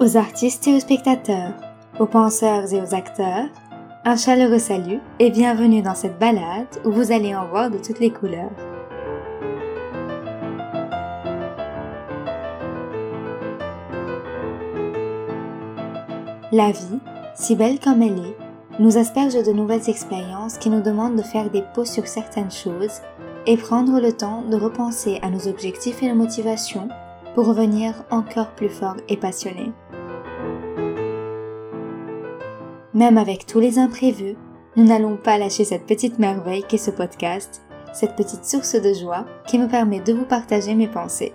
Aux artistes et aux spectateurs, aux penseurs et aux acteurs, un chaleureux salut et bienvenue dans cette balade où vous allez en voir de toutes les couleurs. La vie, si belle comme elle est, nous asperge de nouvelles expériences qui nous demandent de faire des pauses sur certaines choses et prendre le temps de repenser à nos objectifs et nos motivations pour revenir encore plus fort et passionné. Même avec tous les imprévus, nous n'allons pas lâcher cette petite merveille qu'est ce podcast, cette petite source de joie qui me permet de vous partager mes pensées.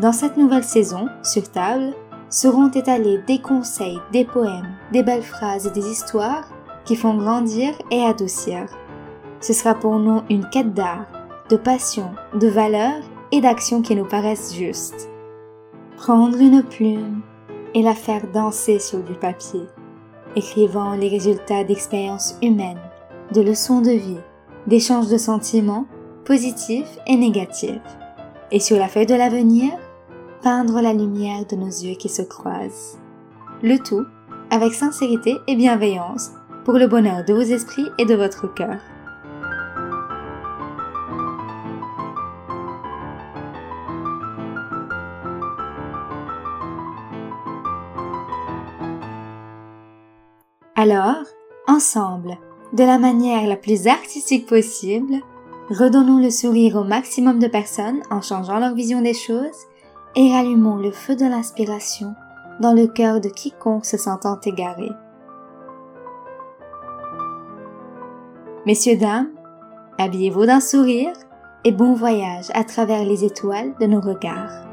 Dans cette nouvelle saison, sur table, seront étalés des conseils, des poèmes, des belles phrases et des histoires qui font grandir et adoucir. Ce sera pour nous une quête d'art, de passion, de valeurs et d'actions qui nous paraissent justes. Prendre une plume et la faire danser sur du papier, écrivant les résultats d'expériences humaines, de leçons de vie, d'échanges de sentiments positifs et négatifs. Et sur la feuille de l'avenir, peindre la lumière de nos yeux qui se croisent. Le tout avec sincérité et bienveillance pour le bonheur de vos esprits et de votre cœur. Alors, ensemble, de la manière la plus artistique possible, redonnons le sourire au maximum de personnes en changeant leur vision des choses et rallumons le feu de l'inspiration dans le cœur de quiconque se sentant égaré. Messieurs, dames, habillez-vous d'un sourire et bon voyage à travers les étoiles de nos regards.